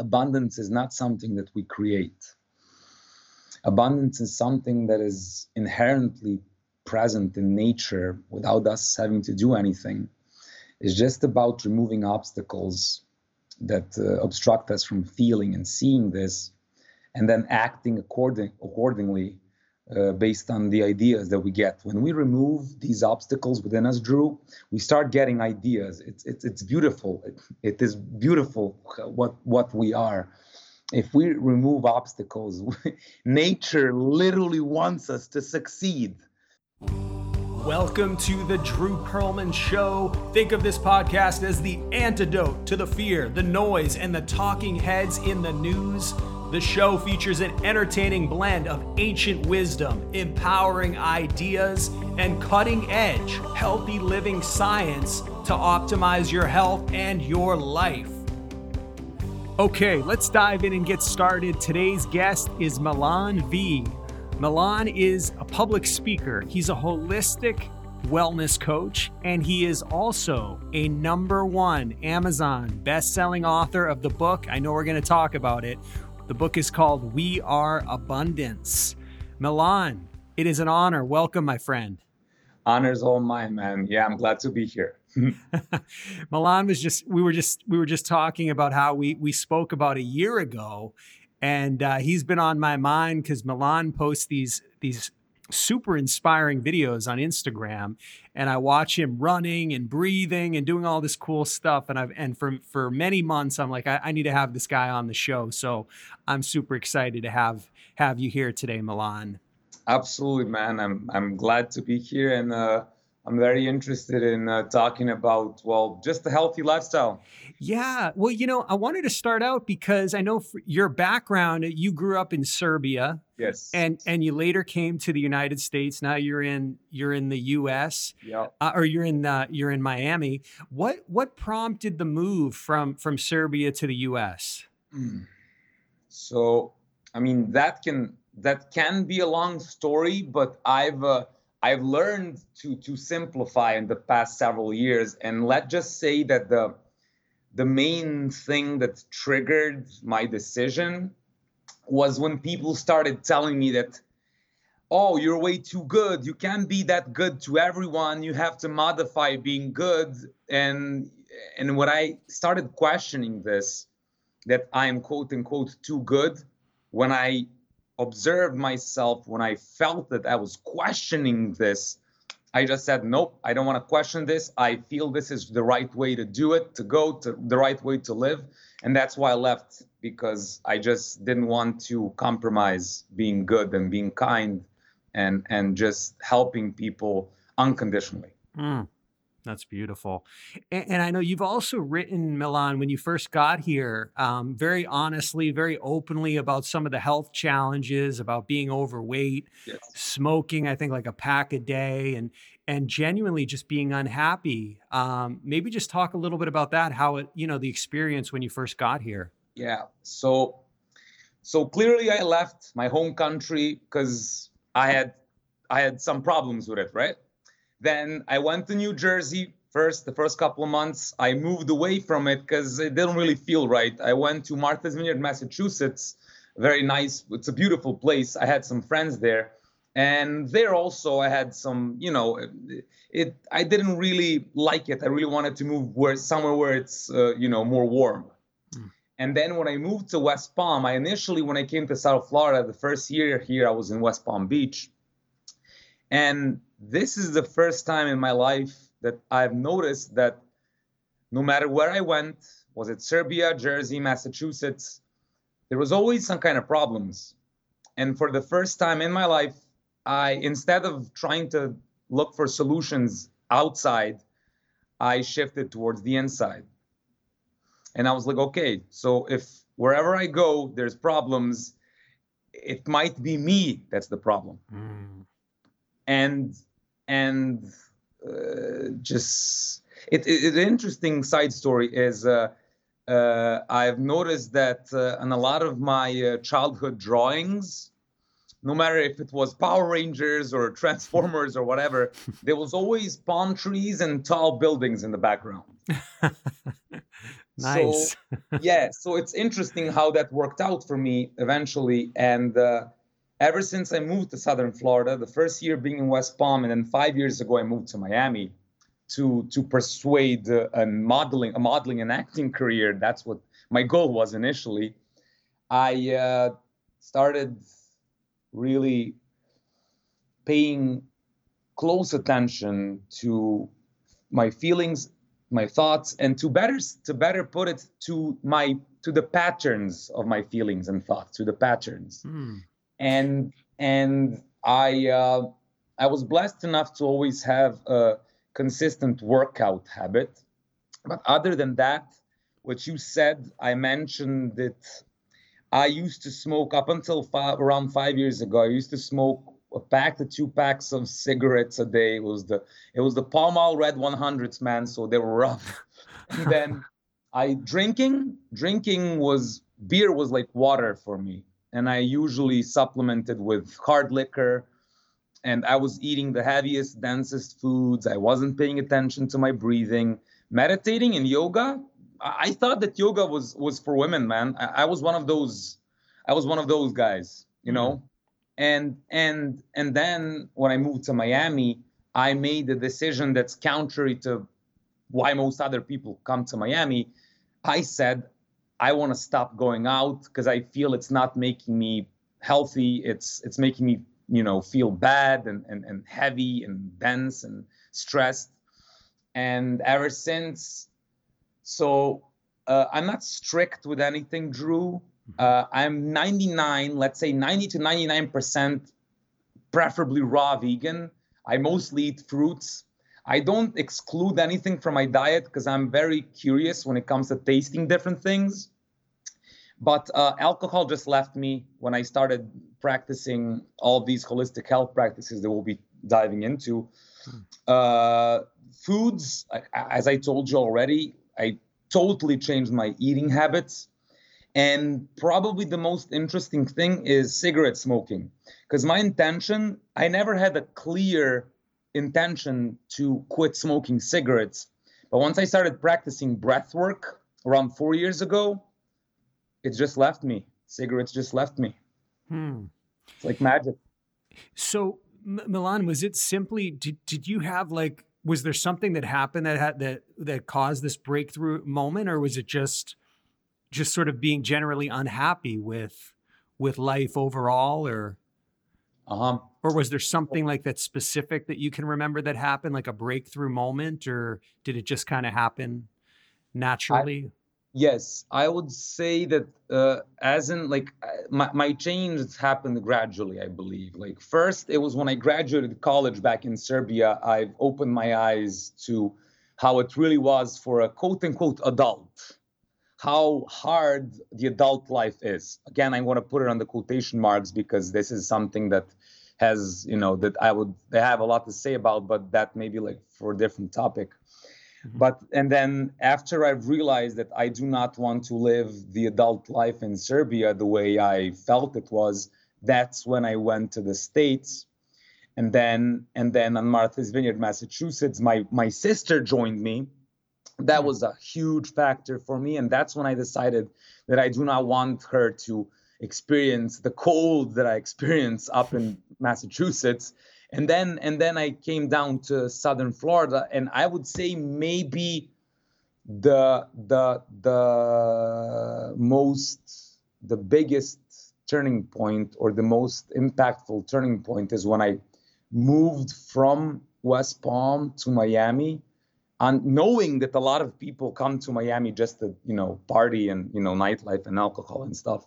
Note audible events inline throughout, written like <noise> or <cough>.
abundance is not something that we create. Abundance is something that is inherently present in nature without us having to do anything. It's just about removing obstacles that uh, obstruct us from feeling and seeing this, and then acting according, accordingly uh, based on the ideas that we get. When we remove these obstacles within us, Drew, we start getting ideas. It's it's, it's beautiful. It, it is beautiful what what we are. If we remove obstacles, <laughs> nature literally wants us to succeed. Welcome to the Drew Perlman Show. Think of this podcast as the antidote to the fear, the noise, and the talking heads in the news. The show features an entertaining blend of ancient wisdom, empowering ideas, and cutting edge, healthy living science to optimize your health and your life. Okay, let's dive in and get started. Today's guest is Milan V. Milan is a public speaker, he's a holistic wellness coach, and he is also a number one Amazon best-selling author of the book. I know we're going to talk about it. The book is called We Are Abundance. Milan, it is an honor. Welcome, my friend. Honor's all mine, man. Yeah, I'm glad to be here. <laughs> <laughs> Milan was just we were just we were just talking about how we we spoke about a year ago and uh, he's been on my mind because Milan posts these these super inspiring videos on Instagram, and I watch him running and breathing and doing all this cool stuff. And I've and for for many months, I'm like, I, I need to have this guy on the show. So I'm super excited to have have you here today, Milan. Absolutely, man. I'm I'm glad to be here and. Uh I'm very interested in uh, talking about, well, just a healthy lifestyle. Yeah. Well, you know, I wanted to start out because I know your background, you grew up in Serbia. Yes. And and you later came to the United States. Now you're in you're in the US. Yeah. Uh, or you're in uh, you're in Miami. What what prompted the move from from Serbia to the US? Mm. So, I mean, that can that can be a long story, but I've uh, I've learned to to simplify in the past several years, and let's just say that the the main thing that triggered my decision was when people started telling me that oh you're way too good. You can't be that good to everyone. You have to modify being good. And and when i started questioning this that i am quote unquote too good when i observed myself when I felt that I was questioning this, I just said, nope, I don't want to question this. I feel this is the right way to do it, to go, to the right way to live. And that's why I left because I just didn't want to compromise being good and being kind and and just helping people unconditionally. Mm. That's beautiful. And, and, I know you've also written, Milan, when you first got here, um, very honestly, very openly about some of the health challenges, about being overweight, yes. smoking, I think like a pack a day, and and genuinely just being unhappy. Um, maybe just talk a little bit about that, how it, you know, the experience when you first got here. Yeah. So, so clearly I left my home country because I had I had some problems with it, right? Then I went to New Jersey first, the first couple of months. I moved away from it because it didn't really feel right. I went to Martha's Vineyard, Massachusetts. Very nice. It's a beautiful place. I had some friends there. And there also I had some, you know, it. I didn't really like it. I really wanted to move where somewhere where it's, uh, you know, more warm. Mm. And then when I moved to West Palm, I initially, when I came to South Florida, the first year here, I was in West Palm Beach. And this is the first time in my life that I've noticed that no matter where I went, was it Serbia, Jersey, Massachusetts, there was always some kind of problems. And for the first time in my life, I instead of trying to look for solutions outside, I shifted towards the inside. And I was like, okay, so if wherever I go, there's problems, it might be me that's the problem. Mm. And and uh, just it, it, an interesting side story is uh, uh, I've noticed that uh, in a lot of my uh, childhood drawings, no matter if it was Power Rangers or <laughs> Transformers or whatever, <laughs> there was always palm trees and tall buildings in the background. <laughs> Nice. So, yeah, so it's interesting how that worked out for me eventually. And uh, ever since I moved to Southern Florida, the first year being in West Palm, and then five years ago I moved to Miami to to persuade a modeling a modeling and acting career. That's what my goal was initially. I uh, started really paying close attention to my feelings my thoughts and to better to better put it to my to the patterns of my feelings and thoughts to the patterns mm. And and i uh, i was blessed enough to always have a consistent workout habit but other than that what you said i mentioned that i used to smoke up until five, around five years ago i used to smoke a pack to two packs of cigarettes a day. It was the it was the Pall Mall Red 100s, man. So they were rough. <laughs> and then I drinking drinking was beer was like water for me, and I usually supplemented with hard liquor. And I was eating the heaviest, densest foods. I wasn't paying attention to my breathing. Meditating and yoga, I thought that yoga was was for women, man. I, I was one of those. I was one of those guys, you know. Mm-hmm and and and then when i moved to miami i made a decision that's contrary to why most other people come to miami i said i want to stop going out because i feel it's not making me healthy it's it's making me you know feel bad and and, and heavy and dense and stressed and ever since so uh, i'm not strict with anything drew uh, I'm 99, let's say 90 to 99%, preferably raw vegan. I mostly eat fruits. I don't exclude anything from my diet because I'm very curious when it comes to tasting different things. But uh, alcohol just left me when I started practicing all these holistic health practices that we'll be diving into. Hmm. Uh, foods, as I told you already, I totally changed my eating habits. And probably the most interesting thing is cigarette smoking. Because my intention, I never had a clear intention to quit smoking cigarettes. But once I started practicing breath work around four years ago, it just left me. Cigarettes just left me. Hmm. It's like magic. So, M- Milan, was it simply, did, did you have like, was there something that happened that had that that caused this breakthrough moment or was it just just sort of being generally unhappy with with life overall or uh-huh. Or was there something like that specific that you can remember that happened like a breakthrough moment or did it just kind of happen naturally? I, yes i would say that uh, as in like uh, my, my change happened gradually i believe. Like first it was when i graduated college back in serbia i've opened my eyes to how it really was for a quote unquote adult. How hard the adult life is. Again, I want to put it on the quotation marks because this is something that has, you know, that I would they have a lot to say about, but that may be like for a different topic. Mm-hmm. But and then after I've realized that I do not want to live the adult life in Serbia the way I felt it was, that's when I went to the States. And then and then on Martha's Vineyard, Massachusetts, my my sister joined me that was a huge factor for me and that's when i decided that i do not want her to experience the cold that i experienced up in massachusetts. And then and then i came down to southern florida and i would say maybe the the the most the biggest turning point or the most impactful turning point is when i moved from west palm to miami and knowing that a lot of people come to Miami just to you know party and you know nightlife and alcohol and stuff,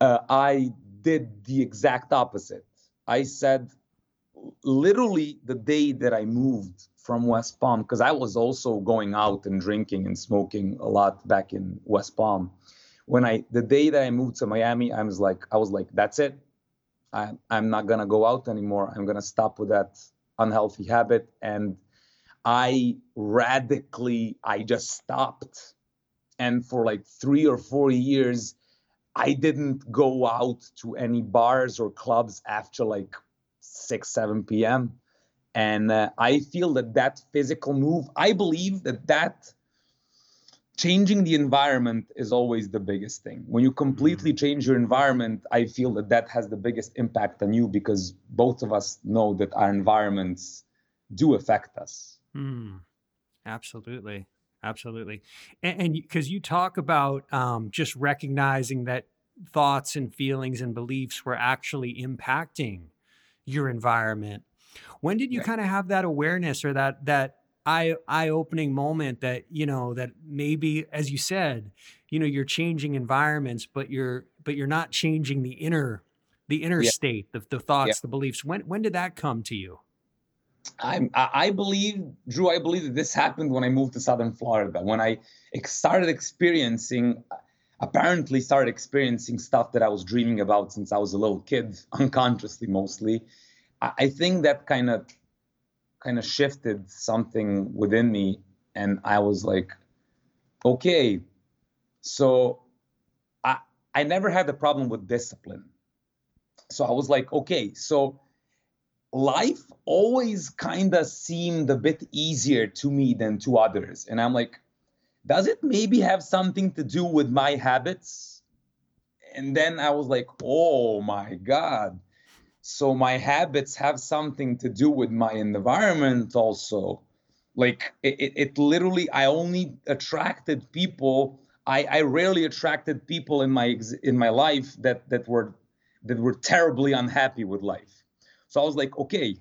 uh, I did the exact opposite. I said, literally the day that I moved from West Palm, because I was also going out and drinking and smoking a lot back in West Palm. When I the day that I moved to Miami, I was like, I was like, that's it. I, I'm not gonna go out anymore. I'm gonna stop with that unhealthy habit and I radically, I just stopped. And for like three or four years, I didn't go out to any bars or clubs after like 6, 7 p.m. And uh, I feel that that physical move, I believe that that changing the environment is always the biggest thing. When you completely mm. change your environment, I feel that that has the biggest impact on you because both of us know that our environments do affect us. Mm. Absolutely. Absolutely. And because you talk about um, just recognizing that thoughts and feelings and beliefs were actually impacting your environment. When did you kind of have that awareness or that that eye eye opening moment that you know that maybe as you said you know you're changing environments but you're but you're not changing the inner the inner yeah. state the, the thoughts yeah. the beliefs when when did that come to you I, I believe, Drew, I believe that this happened when I moved to Southern Florida. When I started experiencing, apparently started experiencing stuff that I was dreaming about since I was a little kid, <laughs> unconsciously mostly. I, I think that kind of kind of shifted something within me and i was like okay so i i never had a problem with discipline so i was like okay so life always kind of seemed a bit easier to me than to others. And i'm like does it maybe have something to do with my habits? And then i was like oh my god. So my habits have something to do with my environment also. Like it, it literally i only attracted people I, I rarely attracted people in my in my life that that were that were terribly unhappy with life so i was like okay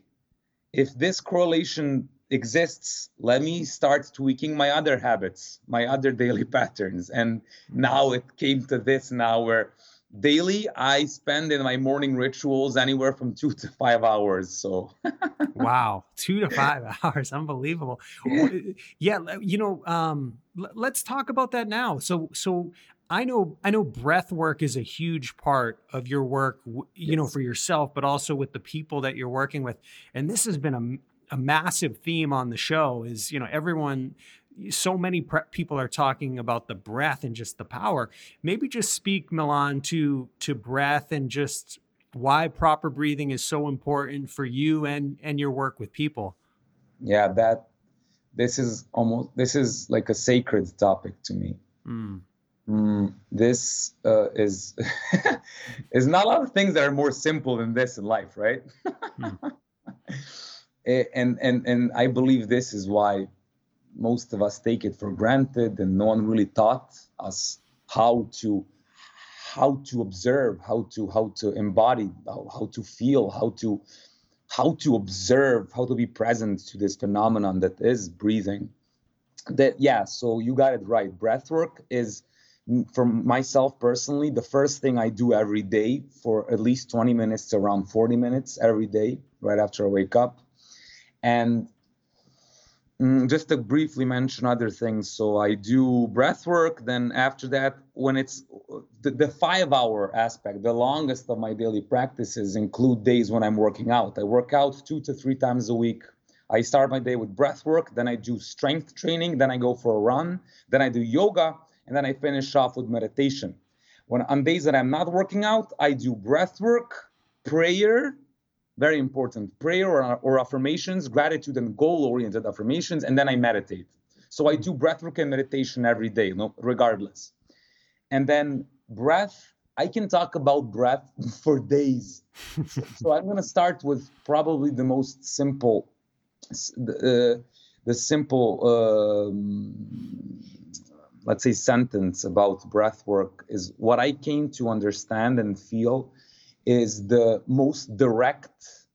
if this correlation exists let me start tweaking my other habits my other daily <laughs> patterns. And now it came to this now where daily i spend in my morning rituals anywhere from two to five hours so. <laughs> Wow two to five <laughs> hours unbelievable. Yeah, yeah you know um, let's talk about that now. So so i know i know breath work is a huge part of your work you yes. know for yourself but also with the people that you're working with and this has been a, a massive theme on the show is you know everyone so many pre- people are talking about the breath and just the power. Maybe just speak, Milan, to to breath and just why proper breathing is so important for you and and your work with people. Yeah, that this is almost this is like a sacred topic to me. Mm. Mm, this uh, is <laughs> is not a lot of things that are more simple than this in life, right? mm. <laughs> and and and I believe this is why most of us take it for granted and no one really taught us how to how to observe how to how to embody how, how to feel how to how to observe how to be present to this phenomenon that is breathing that yeah so you got it right breath work is for myself personally the first thing i do every day for at least 20 minutes around 40 minutes every day right after i wake up and Mm, just to briefly mention other things. So I do breath work. Then after that, when it's the, the, five hour aspect, the longest of my daily practices include days when I'm working out. I work out two to three times a week. I start my day with breath work. Then I do strength training. Then I go for a run. Then I do yoga. And then I finish off with meditation. When on days that I'm not working out, I do breath work, prayer, very important prayer or, or affirmations gratitude and goal oriented affirmations and then i meditate. So i do breath work and meditation every day no, regardless. And then breath i can talk about breath <laughs> for days. So, so, i'm going to start with probably the most simple uh, the simple um, let's say sentence about breath work is what i came to understand and feel is the most direct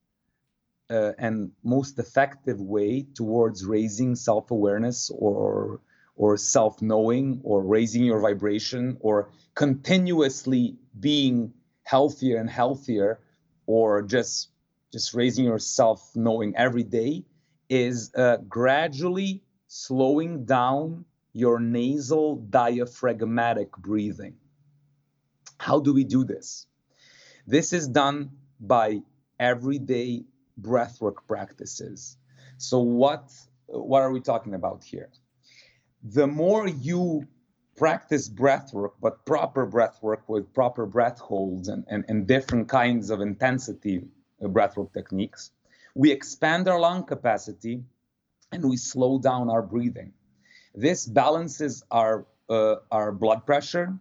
uh, and most effective way towards raising self-awareness or or self-knowing or raising your vibration or continuously being healthier and healthier or just just raising your self-knowing every day is uh, gradually slowing down your nasal diaphragmatic breathing how do we do this this is done by everyday breathwork practices. So what what are we talking about here? The more you practice breathwork, but proper breathwork with proper breath holds and, and, and different kinds of intensity uh, breathwork techniques, we expand our lung capacity and we slow down our breathing. This balances our uh, our blood pressure,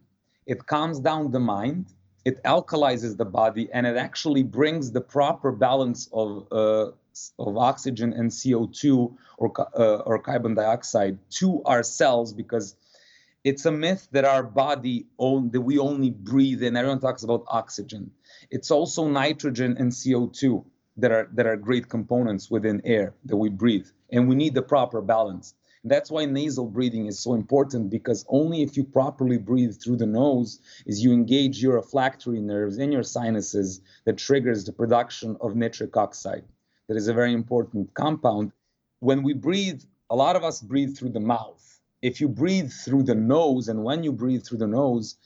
it calms down the mind, it alkalizes the body, and it actually brings the proper balance of uh, of oxygen and CO2 or uh, or carbon dioxide to our cells because it's a myth that our body own that we only breathe in. Everyone talks about oxygen. It's also nitrogen and CO2 that are that are great components within air that we breathe, and we need the proper balance. That's why nasal breathing is so important because only if you properly breathe through the nose is you engage your olfactory nerves in your sinuses that triggers the production of nitric oxide. That is a very important compound. When we breathe, a lot of us breathe through the mouth. If you breathe through the nose, and when you breathe through the nose,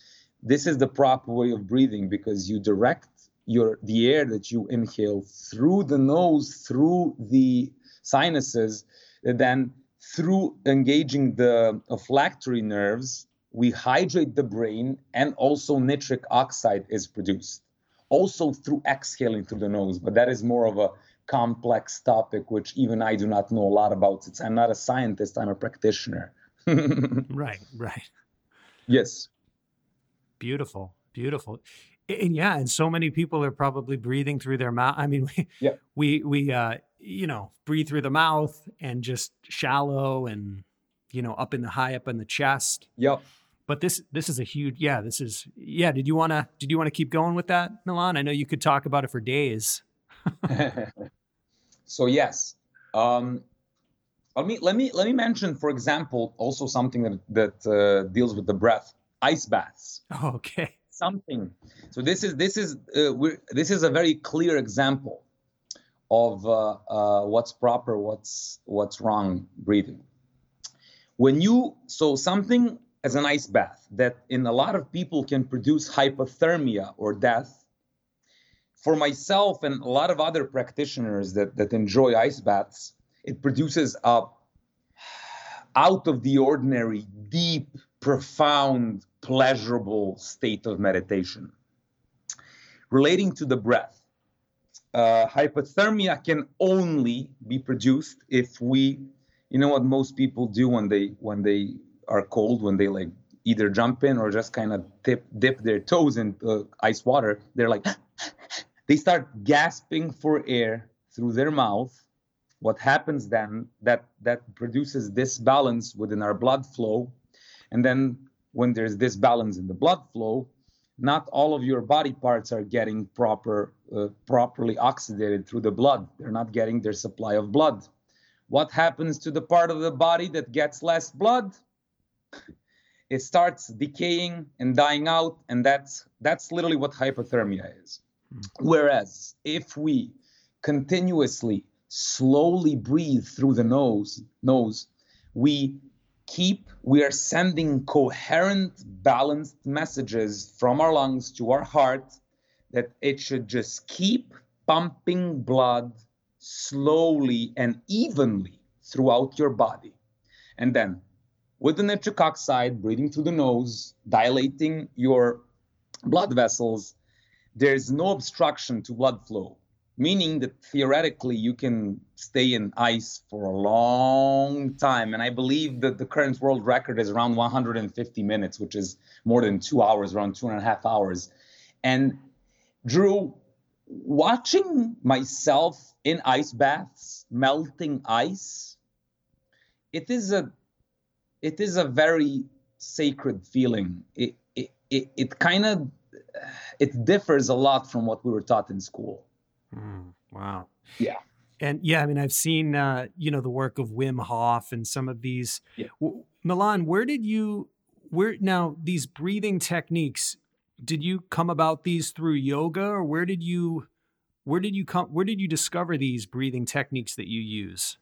this is the proper way of breathing because you direct your the air that you inhale through the nose, through the sinuses, then through engaging the olfactory nerves, we hydrate the brain and also nitric oxide is produced. Also through exhaling through the nose, but that is more of a complex topic, which even I do not know a lot about. It's, I'm not a scientist, I'm a practitioner. <laughs> right, right. Yes. Beautiful, beautiful. And yeah, and so many people are probably breathing through their mouth. I mean, we, <laughs> yeah. we, we, uh, you know, breathe through the mouth and just shallow and, you know, up in the high up in the chest. Yep. But this this is a huge yeah, this is yeah, did you wanna did you want to keep going with that, Milan? I know you could talk about it for days. <laughs> so yes. Um let me let me let me mention, for example, also something that that uh, deals with the breath: ice baths. Oh, okay. Something. So this is this is uh, this is a very clear example of uh, uh, what's proper, what's what's wrong breathing. When you so something as an ice bath that in a lot of people can produce hypothermia or death. For myself and a lot of other practitioners that, that enjoy ice baths, it produces a out of the ordinary, deep, profound, pleasurable state of meditation. Relating to the breath, uh, hypothermia can only be produced if we you know what most people do when they when they are cold when they like either jump in or just kind of dip dip their toes in uh, ice water they're like <laughs> they start gasping for air through their mouth. What happens then that that produces this balance within our blood flow. And then when there's this balance in the blood flow not all of your body parts are getting proper uh, properly oxidated through the blood. They're not getting their supply of blood. What happens to the part of the body that gets less blood? It starts decaying and dying out and that's that's literally what hypothermia is. Mm. whereas if we continuously slowly breathe through the nose nose we keep we are sending coherent balanced messages from our lungs to our heart that it should just keep pumping blood slowly and evenly throughout your body. And then with the nitric oxide breathing through the nose dilating your blood vessels there's no obstruction to blood flow meaning that theoretically you can stay in ice for a long time. And I believe that the current world record is around 150 minutes, which is more than two hours, around two and a half hours. And Drew, watching myself in ice baths, melting ice, it is a it is a very sacred feeling. It it it, it kind of it differs a lot from what we were taught in school. Mm, wow. Yeah. And yeah, I mean, I've seen uh, you know the work of Wim Hof and some of these. Yeah. W- Milan, where did you where now these breathing techniques? Did you come about these through yoga, or where did you where did you come where did you discover these breathing techniques that you use?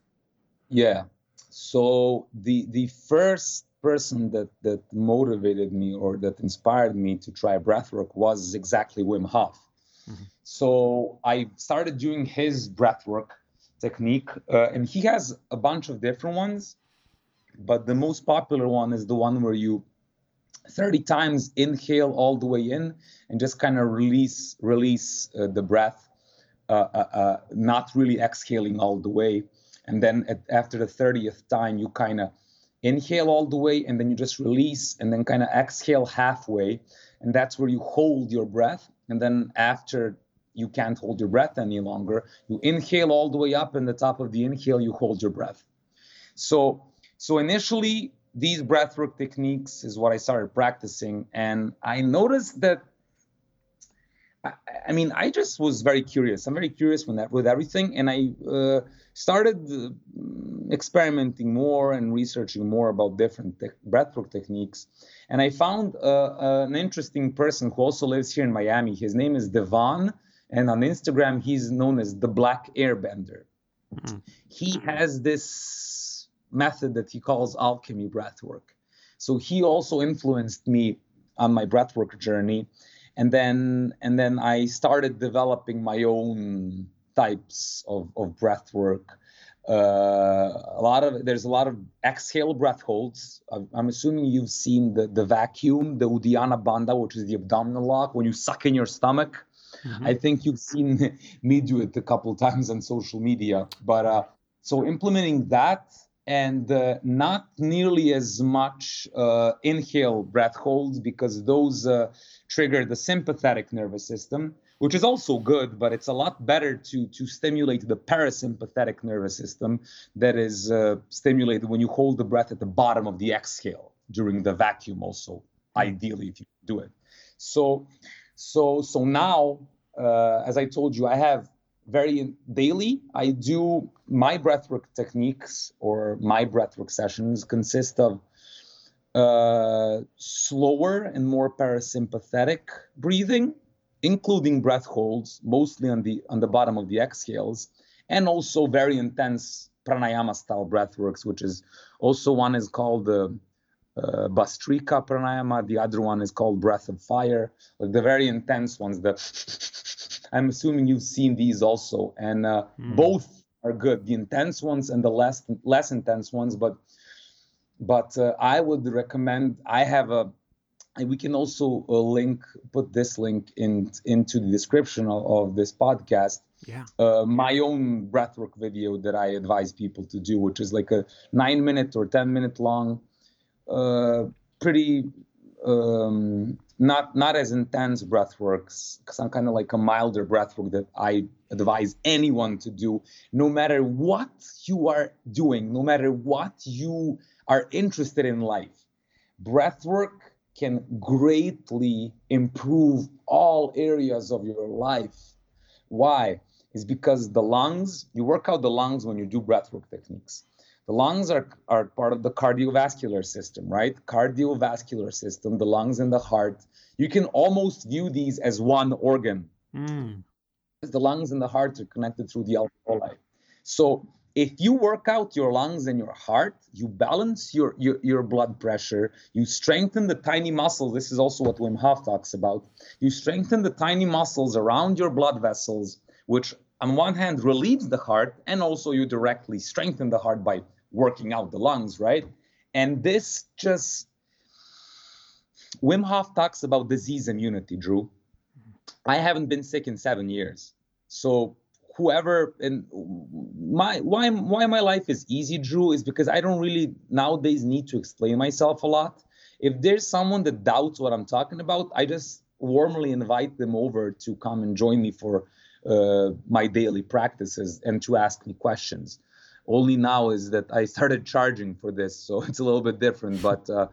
Yeah. So the the first person that that motivated me or that inspired me to try breathwork was exactly Wim Hof. Mm-hmm. So I started doing his breathwork technique, uh, and he has a bunch of different ones, but the most popular one is the one where you 30 times inhale all the way in and just kind of release release uh, the breath, uh, uh, uh, not really exhaling all the way, and then at, after the 30th time you kind of inhale all the way and then you just release and then kind of exhale halfway and that's where you hold your breath and then after you can't hold your breath any longer you inhale all the way up and the top of the inhale you hold your breath. So so initially these breathwork techniques is what i started practicing. And i noticed that I, I mean, I just was very curious. I'm very curious with that, with everything, and I uh, started uh, experimenting more and researching more about different te- breathwork techniques. And I found uh, uh, an interesting person who also lives here in Miami. His name is Devon, and on Instagram he's known as the Black Airbender. Mm-hmm. He has this method that he calls alchemy breathwork. So he also influenced me on my breathwork journey and then and then I started developing my own types of, of breath work. Uh, a lot of there's a lot of exhale breath holds. I'm assuming you've seen the the vacuum, the Uddiyana Bandha, which is the abdominal lock when you suck in your stomach. Mm-hmm. I think you've seen <laughs> me do it a couple times on social media. But uh, so implementing that and uh, not nearly as much uh, inhale breath holds because those uh, trigger the sympathetic nervous system, which is also good, but it's a lot better to to stimulate the parasympathetic nervous system that is uh, stimulated when you hold the breath at the bottom of the exhale during the vacuum. Also, ideally, if you do it. So, so so now, uh, as I told you, I have very daily. I do my breathwork techniques or my breathwork sessions consist of uh, slower and more parasympathetic breathing including breath holds mostly on the on the bottom of the exhales and also very intense pranayama style breathworks which is also one is called the uh, Bhastrika pranayama. The other one is called breath of fire. Like the very intense ones the I'm assuming you've seen these also, and uh, mm. both are good. The intense ones and the less less intense ones, but but uh, I would recommend. I have a. We can also uh, link put this link in into the description of, of this podcast. Yeah. Uh, my own breathwork video that I advise people to do, which is like a nine minute or ten minute long, uh, pretty um, not not as intense breath works some kind of like a milder breath work that i advise anyone to do no matter what you are doing no matter what you are interested in life. Breath work can greatly improve all areas of your life. Why? Is because the lungs you work out the lungs when you do breath work techniques the lungs are, are part of the cardiovascular system, right? Cardiovascular system, the lungs and the heart. You can almost view these as one organ. Mm. The lungs and the heart are connected through the alveoli. So if you work out your lungs and your heart, you balance your, your, your blood pressure, you strengthen the tiny muscles. This is also what Wim Hof talks about. You strengthen the tiny muscles around your blood vessels, which on one hand relieves the heart, and also you directly strengthen the heart by working out the lungs, right? And this just Wim Hof talks about disease immunity, Drew. I haven't been sick in seven years. So whoever and my why why my life is easy, Drew, is because I don't really nowadays need to explain myself a lot. If there's someone that doubts what I'm talking about, I just warmly invite them over to come and join me for uh, my daily practices and to ask me questions only now is that I started <laughs> charging for this, so it's a little bit different. But uh,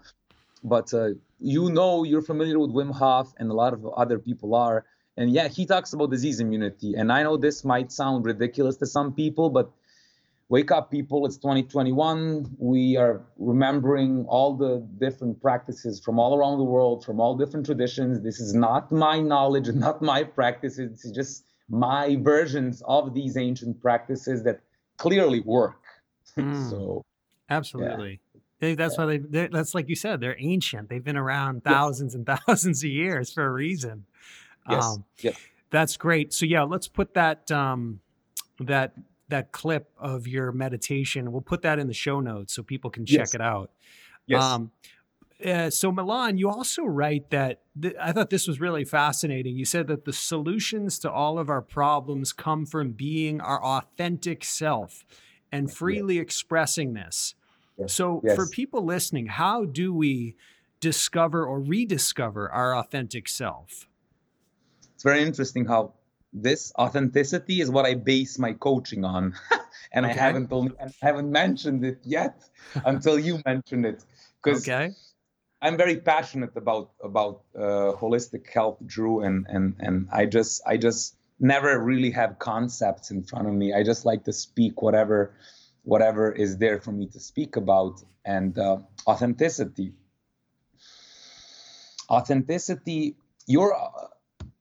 but uh, you know, you're familiar with Wim Hof, and a lot of other people are. And yeah, he talks about disease immunity. And I know this might sound ridiculous to some people, but wake up, people! It's 2021. We are remembering all the different practices from all around the world, from all different traditions. This is not my knowledge, <laughs> not my practice. It's just my versions of these ancient practices that clearly work. <laughs> Mm, so absolutely. Yeah. That's yeah. why they. That's like you said. They're ancient. They've been around thousands yes. and <laughs> thousands of years for a reason. Yes. Um, yes. That's great. So yeah, let's put that um, that that clip of your meditation. We'll put that in the show notes so people can check yes. it out. Yes. Um, uh, so Milan, you also write that th- I thought this was really fascinating. You said that the solutions to all of our problems come from being our authentic self and freely yeah. expressing this. So, yes. for people listening, how do we discover or rediscover our authentic self? It's very interesting how this authenticity is what I base my coaching on. <laughs> and okay. I haven't only, I haven't mentioned it yet <laughs> until you mentioned it. Because okay. I'm very passionate about about uh, holistic health, Drew, and and and I just I just never really have concepts in front of me. I just like to speak whatever whatever is there for me to speak about and uh, authenticity. Authenticity, your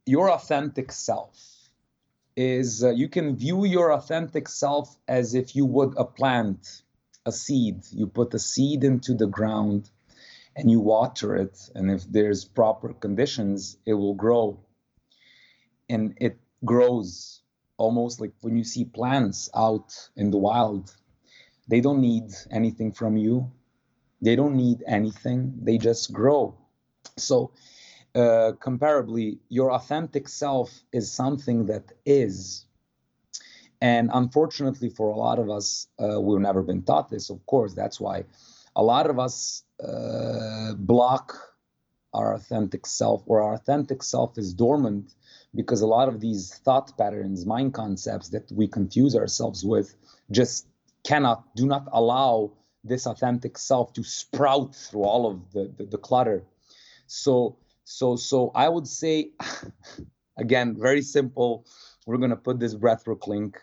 your authentic self is uh, you can view your authentic self as if you would a plant, a seed. You put a seed into the ground and you water it and if there's proper conditions it will grow. And it grows almost like when you see plants out in the wild they don't need anything from you. They don't need anything. They just grow. So uh, comparably your authentic self is something that is. And unfortunately for a lot of us uh, we've never been taught this of course. That's why a lot of us uh, block our authentic self, or our authentic self is dormant because a lot of these thought patterns, mind concepts that we confuse ourselves with just cannot, do not allow this authentic self to sprout through all of the, the, the clutter. So, so, so I would say, <laughs> again, very simple. We're going to put this breathwork link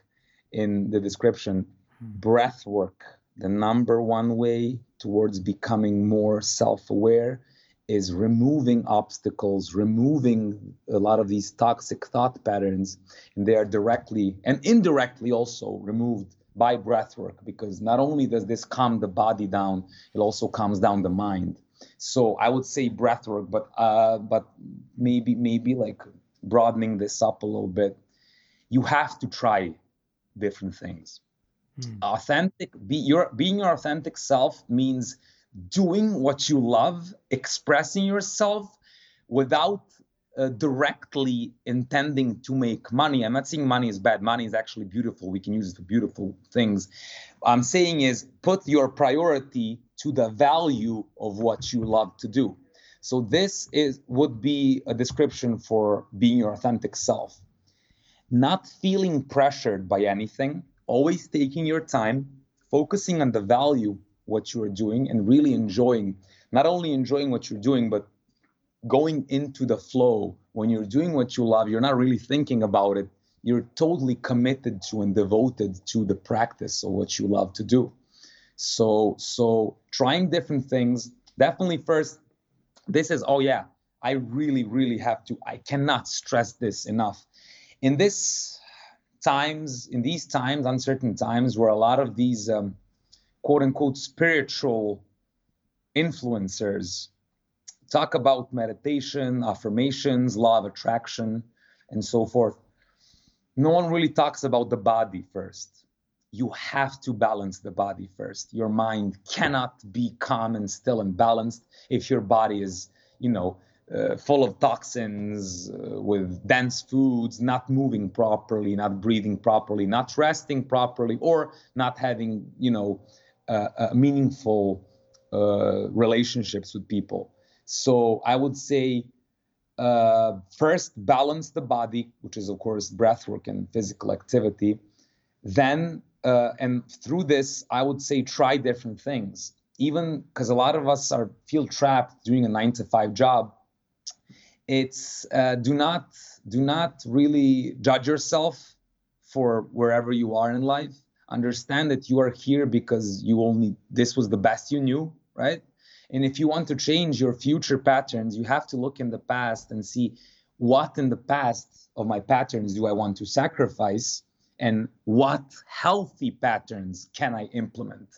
in the description. Hmm. Breathwork, the number one way towards becoming more self aware is removing obstacles, removing a lot of these toxic thought patterns, and they are directly and indirectly also removed by breath work because not only does this calm the body down, it also calms down the mind. So I would say breath work, but uh, but maybe maybe like broadening this up a little bit. You have to try different things. Hmm. Authentic, be your being your authentic self means doing what you love, expressing yourself without uh, directly intending to make money. I'm not saying money is bad. Money is actually beautiful. We can use it for beautiful things. I'm saying is put your priority to the value of what you love to do. So this is would be a description for being your authentic self. Not feeling pressured by anything, always taking your time, focusing on the value what you are doing and really enjoying not only enjoying what you're doing but going into the flow. When you're doing what you love you're not really thinking about it. You're totally committed to and devoted to the practice of what you love to do. So so trying different things definitely first this is oh yeah i really really have to i cannot stress this enough. In this times, in these times, uncertain times, where a lot of these um, quote unquote spiritual influencers talk about meditation, affirmations, law of attraction, and so forth. No one really talks about the body first. You have to balance the body first. Your mind cannot be calm and still and balanced if your body is, you know, uh, full of toxins, uh, with dense foods, not moving properly, not breathing properly, not resting properly, or not having, you know, uh, uh meaningful uh, relationships with people. So I would say uh, first balance the body, which is of course breath work and physical activity. Then and through this, I would say try different things. Even because a lot of us are feel trapped doing a nine to five job it's uh, do not do not really judge yourself for wherever you are in life. Understand that you are here because you only this was the best you knew right? And if you want to change your future patterns you have to look in the past and see what in the past of my patterns do i want to sacrifice and what healthy patterns can i implement.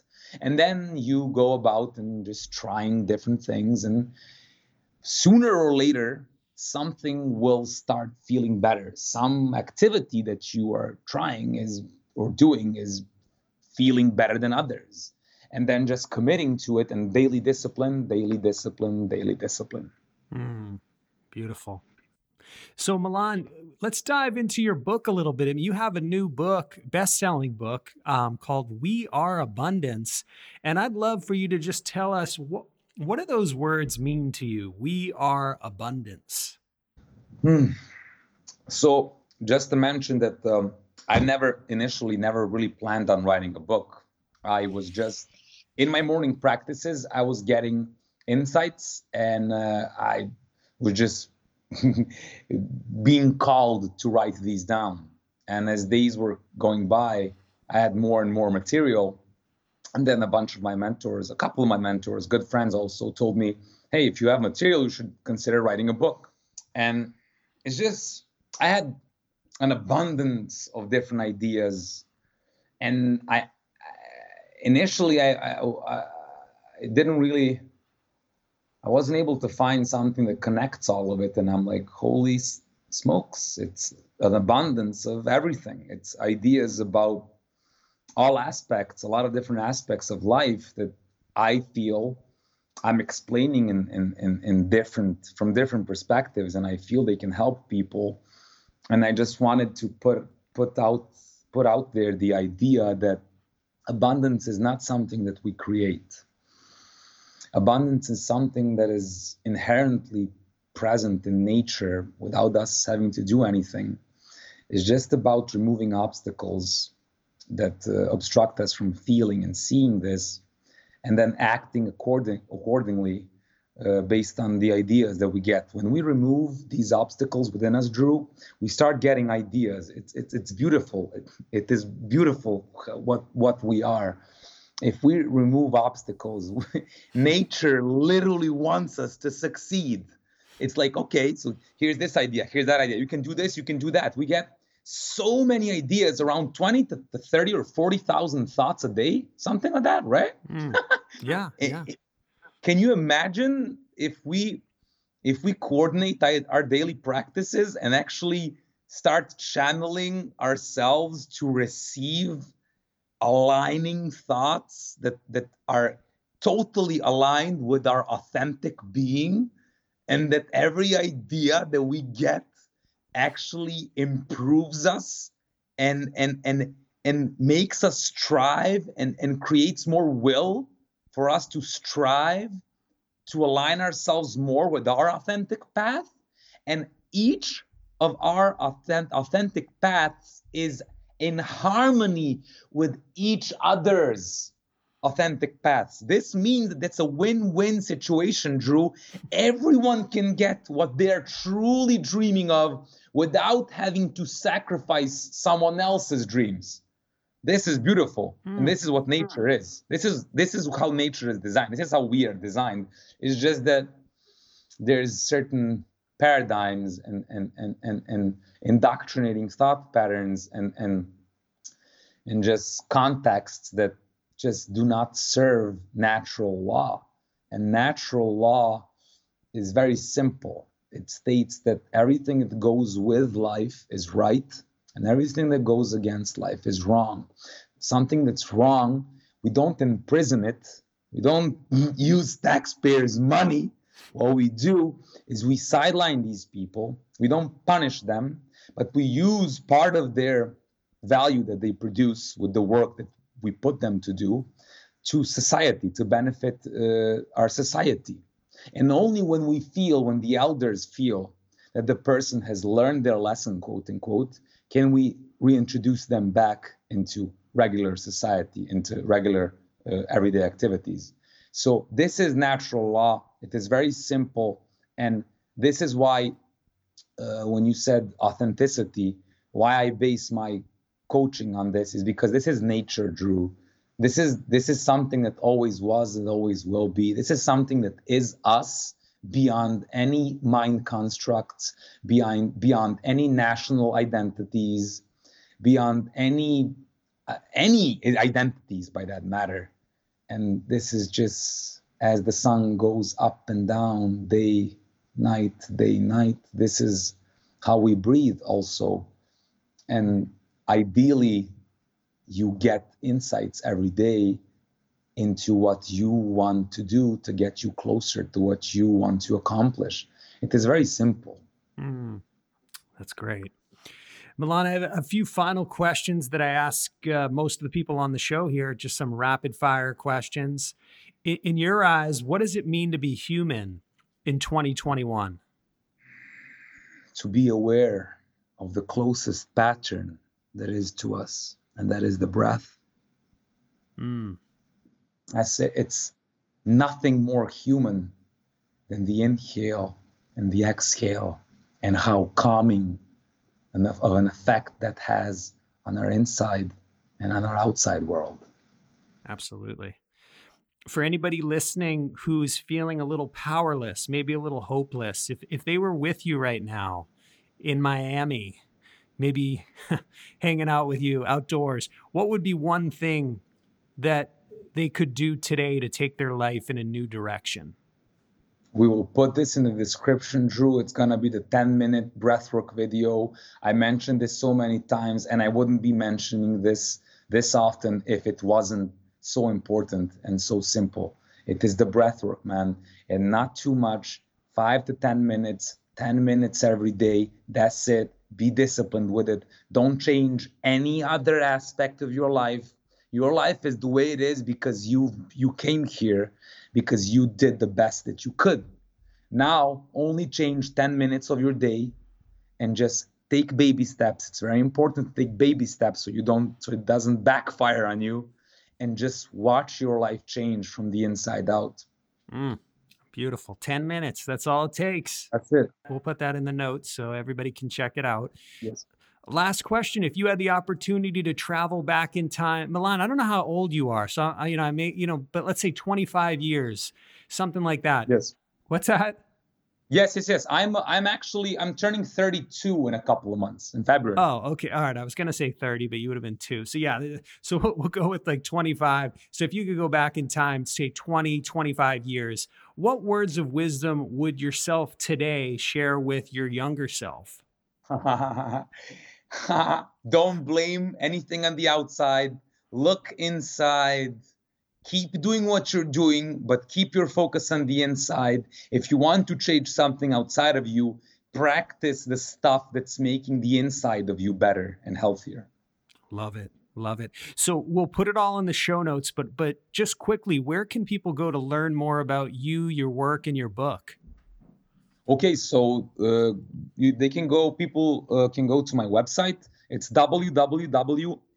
And then you go about and just trying different things and sooner or later something will start feeling better. Some activity that you are trying is or doing is feeling better than others. And then just committing to it and daily discipline, daily discipline, daily discipline. Mm, beautiful. So, Milan, let's dive into your book a little bit. I mean, you have a new book, best-selling book, um, called "We Are Abundance," and I'd love for you to just tell us what what do those words mean to you. We are abundance. Hmm. So, just to mention that um, I never initially never really planned on writing a book. I was just in my morning practices. I was getting insights, and uh, I was just <laughs> being called to write these down. And as days were going by, I had more and more material. And then a bunch of my mentors, a couple of my mentors, good friends also told me, hey, if you have material, you should consider writing a book. And it's just, I had an abundance of different ideas. And I, initially, I, I, I didn't really I wasn't able to find something that connects all of it. And I'm like, holy smokes, it's an abundance of everything. It's ideas about all aspects, a lot of different aspects of life that I feel I'm explaining in, in, in, in different from different perspectives, and I feel they can help people. And I just wanted to put put out put out there the idea that abundance is not something that we create abundance is something that is inherently present in nature without us having to do anything. It's just about removing obstacles that uh, obstruct us from feeling and seeing this, and then acting according, accordingly uh, based on the ideas that we get. When we remove these obstacles within us, Drew, we start getting ideas. It's, it's, it's beautiful. It, it is beautiful what, what we are if we remove obstacles, <laughs> nature literally wants us to succeed. It's like, okay, so here's this idea, here's that idea. You can do this, you can do that. We get so many ideas, around 20 to 30 or 40,000 thoughts a day, something like that, right? Mm. <laughs> Yeah, yeah. Can you imagine if we if we coordinate our daily practices and actually start channeling ourselves to receive aligning thoughts that that are totally aligned with our authentic being and that every idea that we get actually improves us and and and and makes us strive and and creates more will for us to strive to align ourselves more with our authentic path. And each of our authentic, authentic paths is in harmony with each other's authentic paths. This means that it's a win win situation, Drew. Everyone can get what they're truly dreaming of without having to sacrifice someone else's dreams. This is beautiful, mm. and this is what nature is. This is this is how nature is designed. This is how we are designed. It's just that there's certain paradigms and and and and, and indoctrinating thought patterns and and and just contexts that just do not serve natural law. And natural law is very simple. It states that everything that goes with life is right and everything that goes against life is wrong. Something that's wrong we don't imprison it. We don't <laughs> use taxpayers money. What we do is we sideline these people. We don't punish them but we use part of their value that they produce with the work that we put them to do to society to benefit uh, our society. And only when we feel when the elders feel that the person has learned their lesson quote unquote can we reintroduce them back into regular society into regular uh, everyday activities. So this is natural law. It is very simple. And this is why uh, when you said authenticity, why I base my coaching on this is because this is nature, Drew. This is this is something that always was and always will be. This is something that is us beyond any mind constructs, beyond beyond any national identities, beyond any uh, any identities by that matter. And this is just as the sun goes up and down day night, day, night. This is how we breathe, also. And ideally, you get insights every day into what you want to do to get you closer to what you want to accomplish. It is very simple. Mm. That's great. Milan, I have a few final questions that I ask uh, most of the people on the show here, just some rapid fire questions. In, in your eyes, what does it mean to be human in 2021? To be aware of the closest pattern that is to us, and that is the breath. Mm. I say it's nothing more human than the inhale and the exhale and how calming enough of an effect that has on our inside and on our outside world. Absolutely. For anybody listening who's feeling a little powerless, maybe a little hopeless, if, if they were with you right now in Miami, maybe <laughs> hanging out with you outdoors, what would be one thing that they could do today to take their life in a new direction? We will put this in the description, Drew. It's going to be the 10 minute breathwork video. I mentioned this so many times, and I wouldn't be mentioning this this often if it wasn't so important and so simple. It is the breathwork, man, and not too much. Five to 10 minutes, 10 minutes every day. That's it. Be disciplined with it. Don't change any other aspect of your life. Your life is the way it is because you you came here because you did the best that you could. Now, only change 10 minutes of your day and just take baby steps. It's very important to take baby steps so you don't so it doesn't backfire on you and just watch your life change from the inside out. Mm, beautiful. 10 minutes. That's all it takes. That's it. We'll put that in the notes so everybody can check it out. Yes. Last question: If you had the opportunity to travel back in time, Milan, I don't know how old you are, so I, you know, I may, you know, but let's say 25 years, something like that. Yes. What's that? Yes, yes, yes. I'm I'm actually I'm turning 32 in a couple of months in February. Oh, okay. All right. I was gonna say 30, but you would have been two. So yeah. So we'll go with like 25. So if you could go back in time, say 20, 25 years, what words of wisdom would yourself today share with your younger self? <laughs> Don't blame anything on the outside. Look inside. Keep doing what you're doing, but keep your focus on the inside. If you want to change something outside of you, practice the stuff that's making the inside of you better and healthier. Love it. Love it. So we'll put it all in the show notes, but but just quickly, where can people go to learn more about you, your work, and your book? Okay, so uh, you, they can go. People uh, can go to my website. It's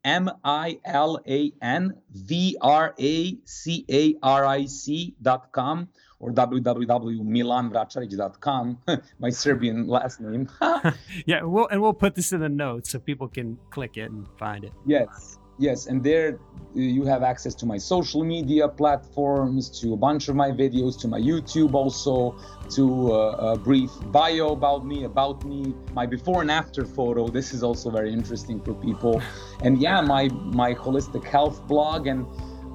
www.milanvracaric.com or www.milanvracaric.com, <laughs> my Serbian last name. <laughs> <laughs> yeah, we'll, and we'll put this in the notes so people can click it and find it. Yes. Yes, and there you have access to my social media platforms, to a bunch of my videos, to my YouTube also, to a brief bio about me, about me, my before and after photo. This is also very interesting for people, <laughs> and yeah, my my holistic health blog and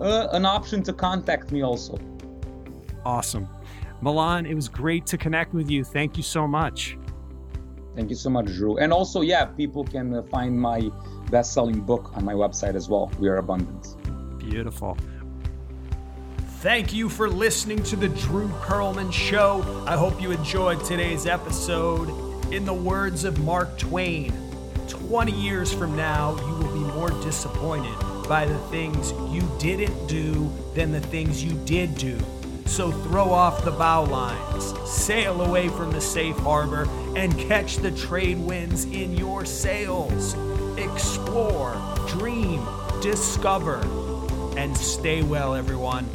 uh, an option to contact me also. Awesome, Milan. It was great to connect with you. Thank you so much. Thank you so much, Drew. And also, yeah, people can uh, find my best selling book on my website as well. We are Abundance. Beautiful. Thank you for listening to the Drew Perlman Show. I hope you enjoyed today's episode. In the words of Mark Twain, 20 years from now, you will be more disappointed by the things you didn't do than the things you did do. So throw off the bow lines, sail away from the safe harbor, and catch the trade winds in your sails explore, dream, discover, and stay well, everyone.